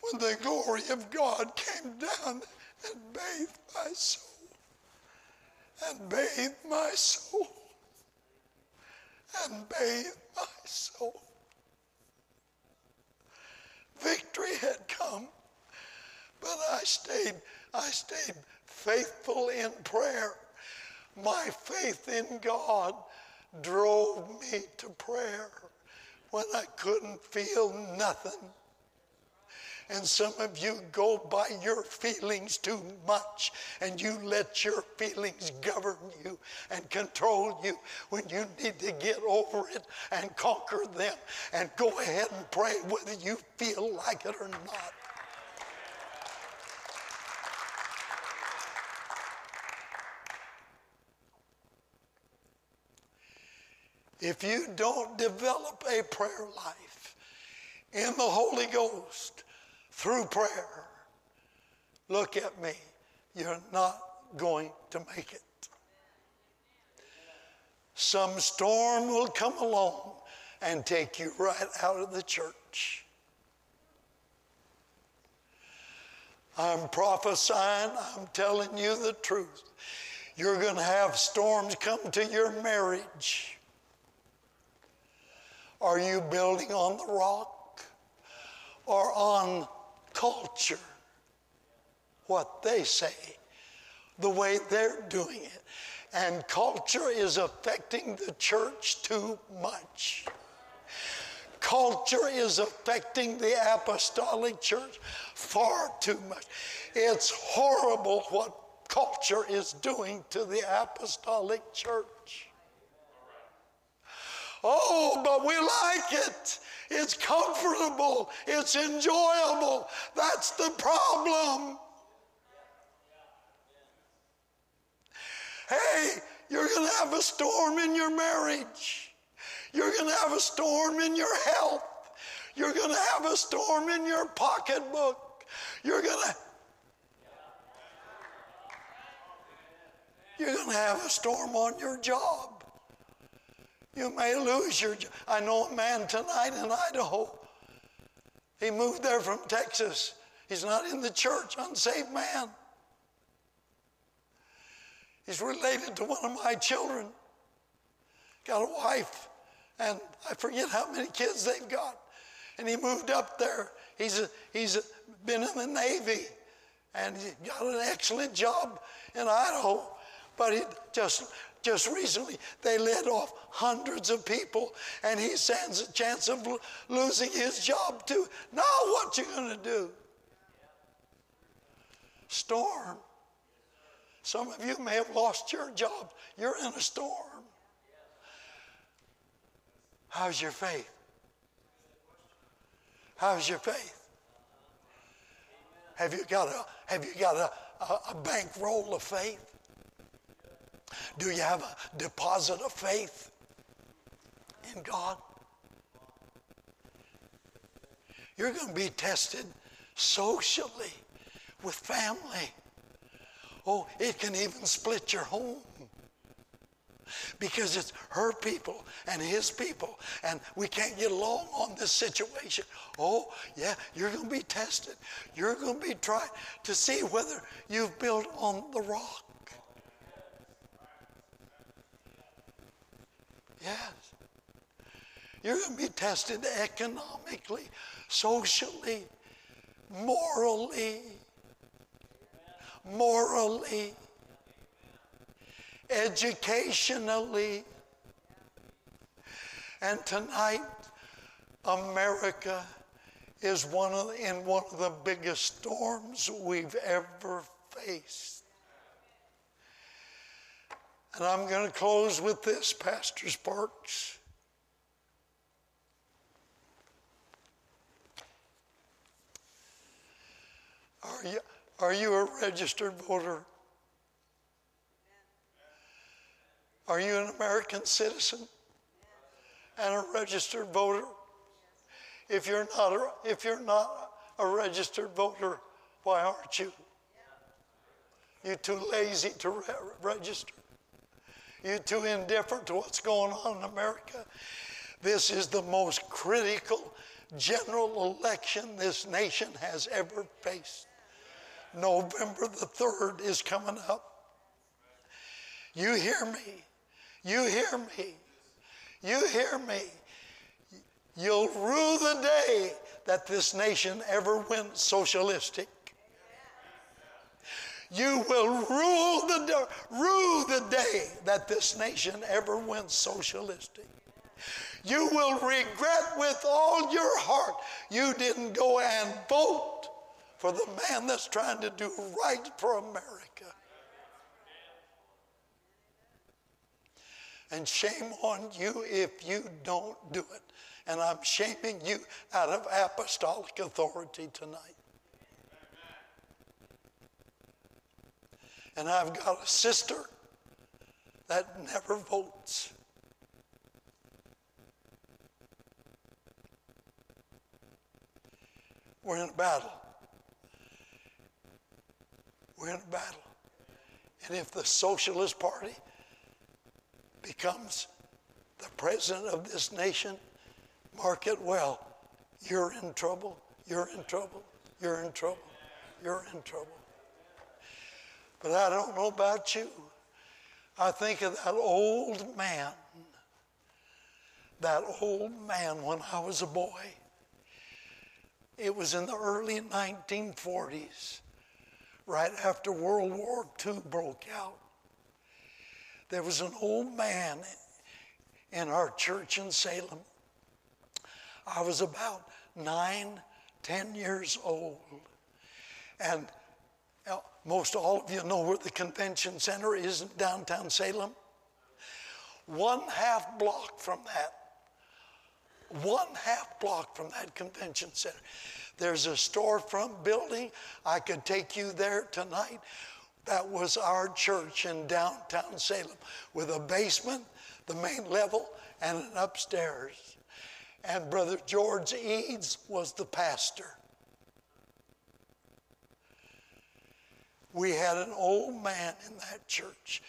when the glory of God came down and bathed my soul and bathed my soul and bathe my soul. Victory had come, but I stayed, I stayed faithful in prayer. My faith in God drove me to prayer when I couldn't feel nothing. And some of you go by your feelings too much and you let your feelings govern you and control you when you need to get over it and conquer them and go ahead and pray whether you feel like it or not. If you don't develop a prayer life in the Holy Ghost, through prayer, look at me. You're not going to make it. Some storm will come along and take you right out of the church. I'm prophesying, I'm telling you the truth. You're going to have storms come to your marriage. Are you building on the rock or on culture, what they say, the way they're doing it. And culture is affecting the church too much. Culture is affecting the apostolic church far too much. It's horrible what culture is doing to the apostolic church. Oh, but we like it. It's comfortable. It's enjoyable. That's the problem. Hey, you're going to have a storm in your marriage. You're going to have a storm in your health. You're going to have a storm in your pocketbook. You're going to You're going to have a storm on your job. You may lose your job. I know a man tonight in Idaho. He moved there from Texas. He's not in the church, unsaved man. He's related to one of my children. Got a wife, and I forget how many kids they've got. And he moved up there. He's, a, he's been in the Navy, and he got an excellent job in Idaho. But he just just recently, they let off hundreds of people, and he stands a chance of losing his job too. Now, what you going to do? Storm. Some of you may have lost your job. You're in a storm. How's your faith? How's your faith? Have you got a have you got a, a, a bankroll of faith? Do you have a deposit of faith in God? You're going to be tested socially with family. Oh, it can even split your home. because it's her people and his people, and we can't get along on this situation. Oh, yeah, you're going to be tested. You're going to be tried to see whether you've built on the rock. Yes. You're going to be tested economically, socially, morally, morally, educationally. And tonight, America is one of, in one of the biggest storms we've ever faced. And I'm going to close with this, Pastor Sparks. Are you, are you a registered voter? Are you an American citizen and a registered voter? If you're not a, if you're not a registered voter, why aren't you? You're too lazy to re- register. You too indifferent to what's going on in America. This is the most critical general election this nation has ever faced. November the 3rd is coming up. You hear me. You hear me. You hear me. You'll rue the day that this nation ever went socialistic. You will rule the, rue the day that this nation ever went socialistic. You will regret with all your heart you didn't go and vote for the man that's trying to do right for America. And shame on you if you don't do it. And I'm shaming you out of apostolic authority tonight. And I've got a sister that never votes. We're in a battle. We're in a battle. And if the Socialist Party becomes the president of this nation, mark it well. You're in trouble. You're in trouble. You're in trouble. You're in trouble. But I don't know about you. I think of that old man, that old man when I was a boy. It was in the early 1940s, right after World War II broke out. There was an old man in our church in Salem. I was about nine, ten years old. And most all of you know where the convention center is in downtown Salem. One half block from that, one half block from that convention center, there's a storefront building. I could take you there tonight. That was our church in downtown Salem with a basement, the main level, and an upstairs. And Brother George Eads was the pastor. We had an old man in that church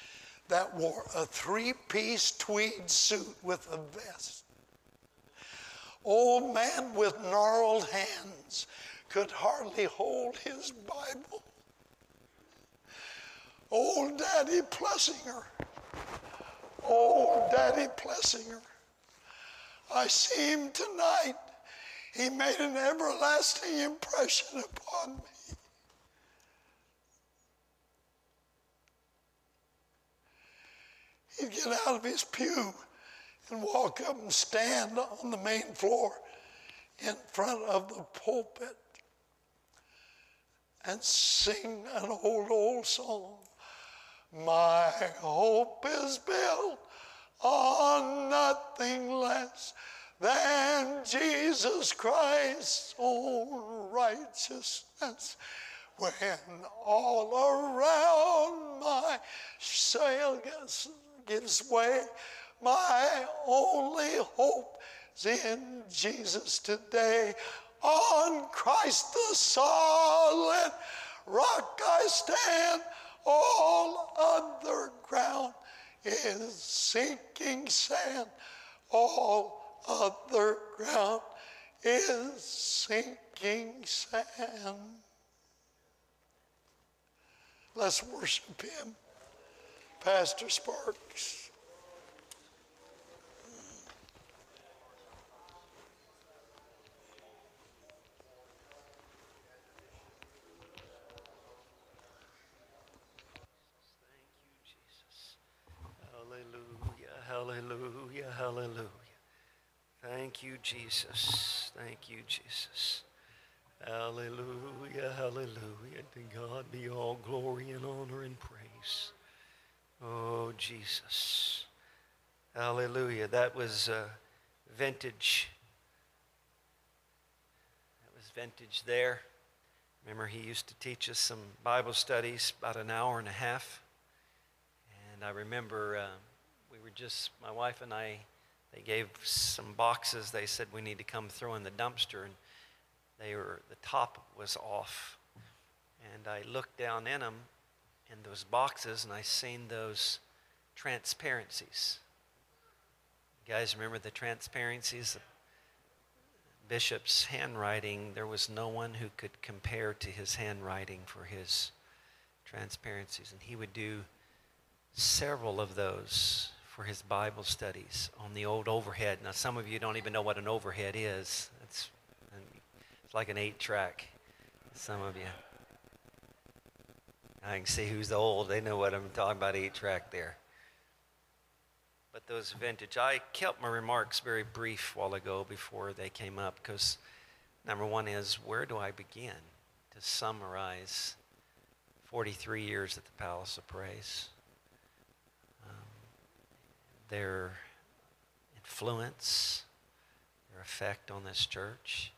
that wore a three piece tweed suit with a vest. Old man with gnarled hands could hardly hold his Bible. Old Daddy Plessinger. Old Daddy Plessinger. I see him tonight. He made an everlasting impression upon me. He'd get out of his pew and walk up and stand on the main floor in front of the pulpit and sing an old, old song. My hope is built on nothing less than Jesus Christ's own righteousness. When all around my sail gets gives way. My only hope is in Jesus today. On Christ the solid rock I stand, all other ground is sinking sand. All other ground is sinking sand. Let's worship him. Pastor Sparks. Thank you, Jesus. Hallelujah, hallelujah, hallelujah. Thank you, Jesus. Thank you, Jesus. Hallelujah, hallelujah. To God be all glory and honor and praise. Oh, Jesus. Hallelujah. That was uh, vintage. That was vintage there. Remember, he used to teach us some Bible studies about an hour and a half. And I remember uh, we were just, my wife and I, they gave some boxes. They said we need to come throw in the dumpster. And they were, the top was off. And I looked down in them, in those boxes, and I seen those transparencies. You guys remember the transparencies? Bishop's handwriting, there was no one who could compare to his handwriting for his transparencies. And he would do several of those for his Bible studies on the old overhead. Now, some of you don't even know what an overhead is. It's, it's like an eight track. Some of you. I can see who's old. They know what I'm talking about, eight track there. But those vintage, I kept my remarks very brief while ago before they came up because number one is where do I begin to summarize 43 years at the Palace of Praise? Um, their influence, their effect on this church.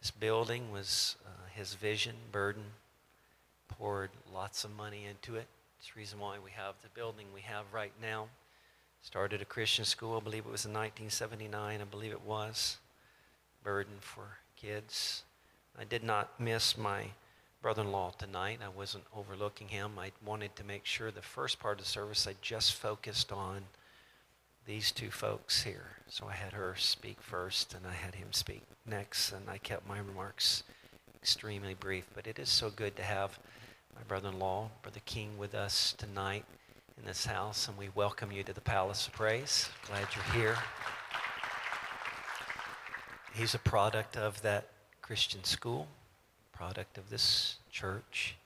This building was uh, his vision, burden, poured lots of money into it. It's the reason why we have the building we have right now. Started a Christian school, I believe it was in 1979, I believe it was. Burden for kids. I did not miss my brother in law tonight. I wasn't overlooking him. I wanted to make sure the first part of the service I just focused on these two folks here. So I had her speak first and I had him speak next, and I kept my remarks extremely brief. But it is so good to have my brother in law, Brother King, with us tonight in this house, and we welcome you to the Palace of Praise. Glad you're here. He's a product of that Christian school, product of this church,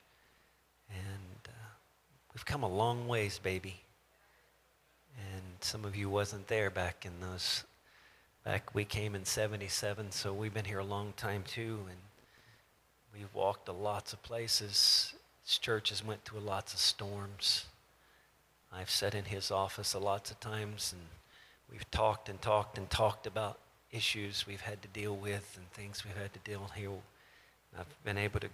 and uh, we've come a long ways, baby. And some of you wasn't there back in those. Back we came in '77, so we've been here a long time too, and we've walked to lots of places. This church has went through lots of storms. I've sat in his office a lots of times, and we've talked and talked and talked about issues we've had to deal with and things we've had to deal with here. I've been able to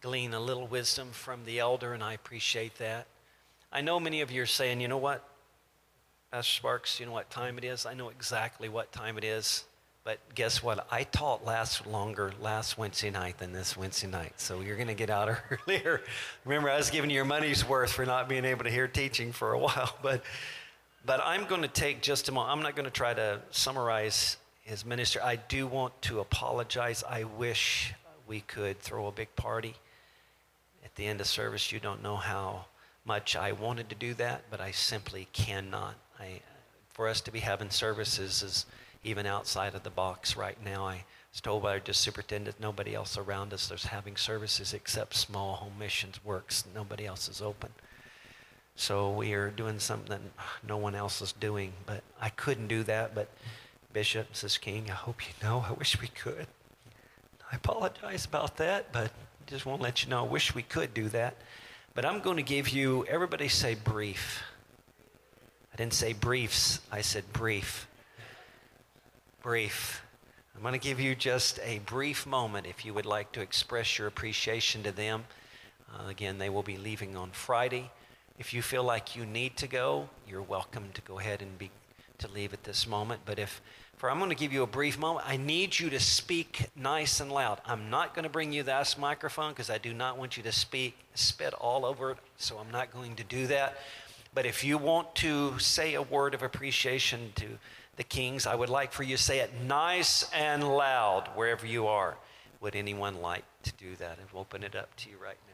glean a little wisdom from the elder, and I appreciate that. I know many of you are saying, you know what, Pastor Sparks, you know what time it is? I know exactly what time it is. But guess what? I taught last longer last Wednesday night than this Wednesday night. So you're going to get out <laughs> earlier. Remember, I was giving you your money's worth for not being able to hear teaching for a <laughs> while. But, but I'm going to take just a moment. I'm not going to try to summarize his ministry. I do want to apologize. I wish we could throw a big party at the end of service. You don't know how much I wanted to do that, but I simply cannot. I, for us to be having services is even outside of the box right now. I was told by our just superintendent, nobody else around us is having services except small home missions works. Nobody else is open. So we are doing something no one else is doing. But I couldn't do that. But Bishop, Mrs. King, I hope you know, I wish we could. I apologize about that, but just want to let you know, I wish we could do that. But I'm going to give you, everybody say brief. I didn't say briefs, I said brief brief. I'm going to give you just a brief moment if you would like to express your appreciation to them. Uh, again, they will be leaving on Friday. If you feel like you need to go, you're welcome to go ahead and be to leave at this moment. But if for I'm going to give you a brief moment, I need you to speak nice and loud. I'm not going to bring you this microphone because I do not want you to speak spit all over it. So I'm not going to do that. But if you want to say a word of appreciation to the Kings, I would like for you to say it nice and loud wherever you are. Would anyone like to do that? We'll open it up to you right now.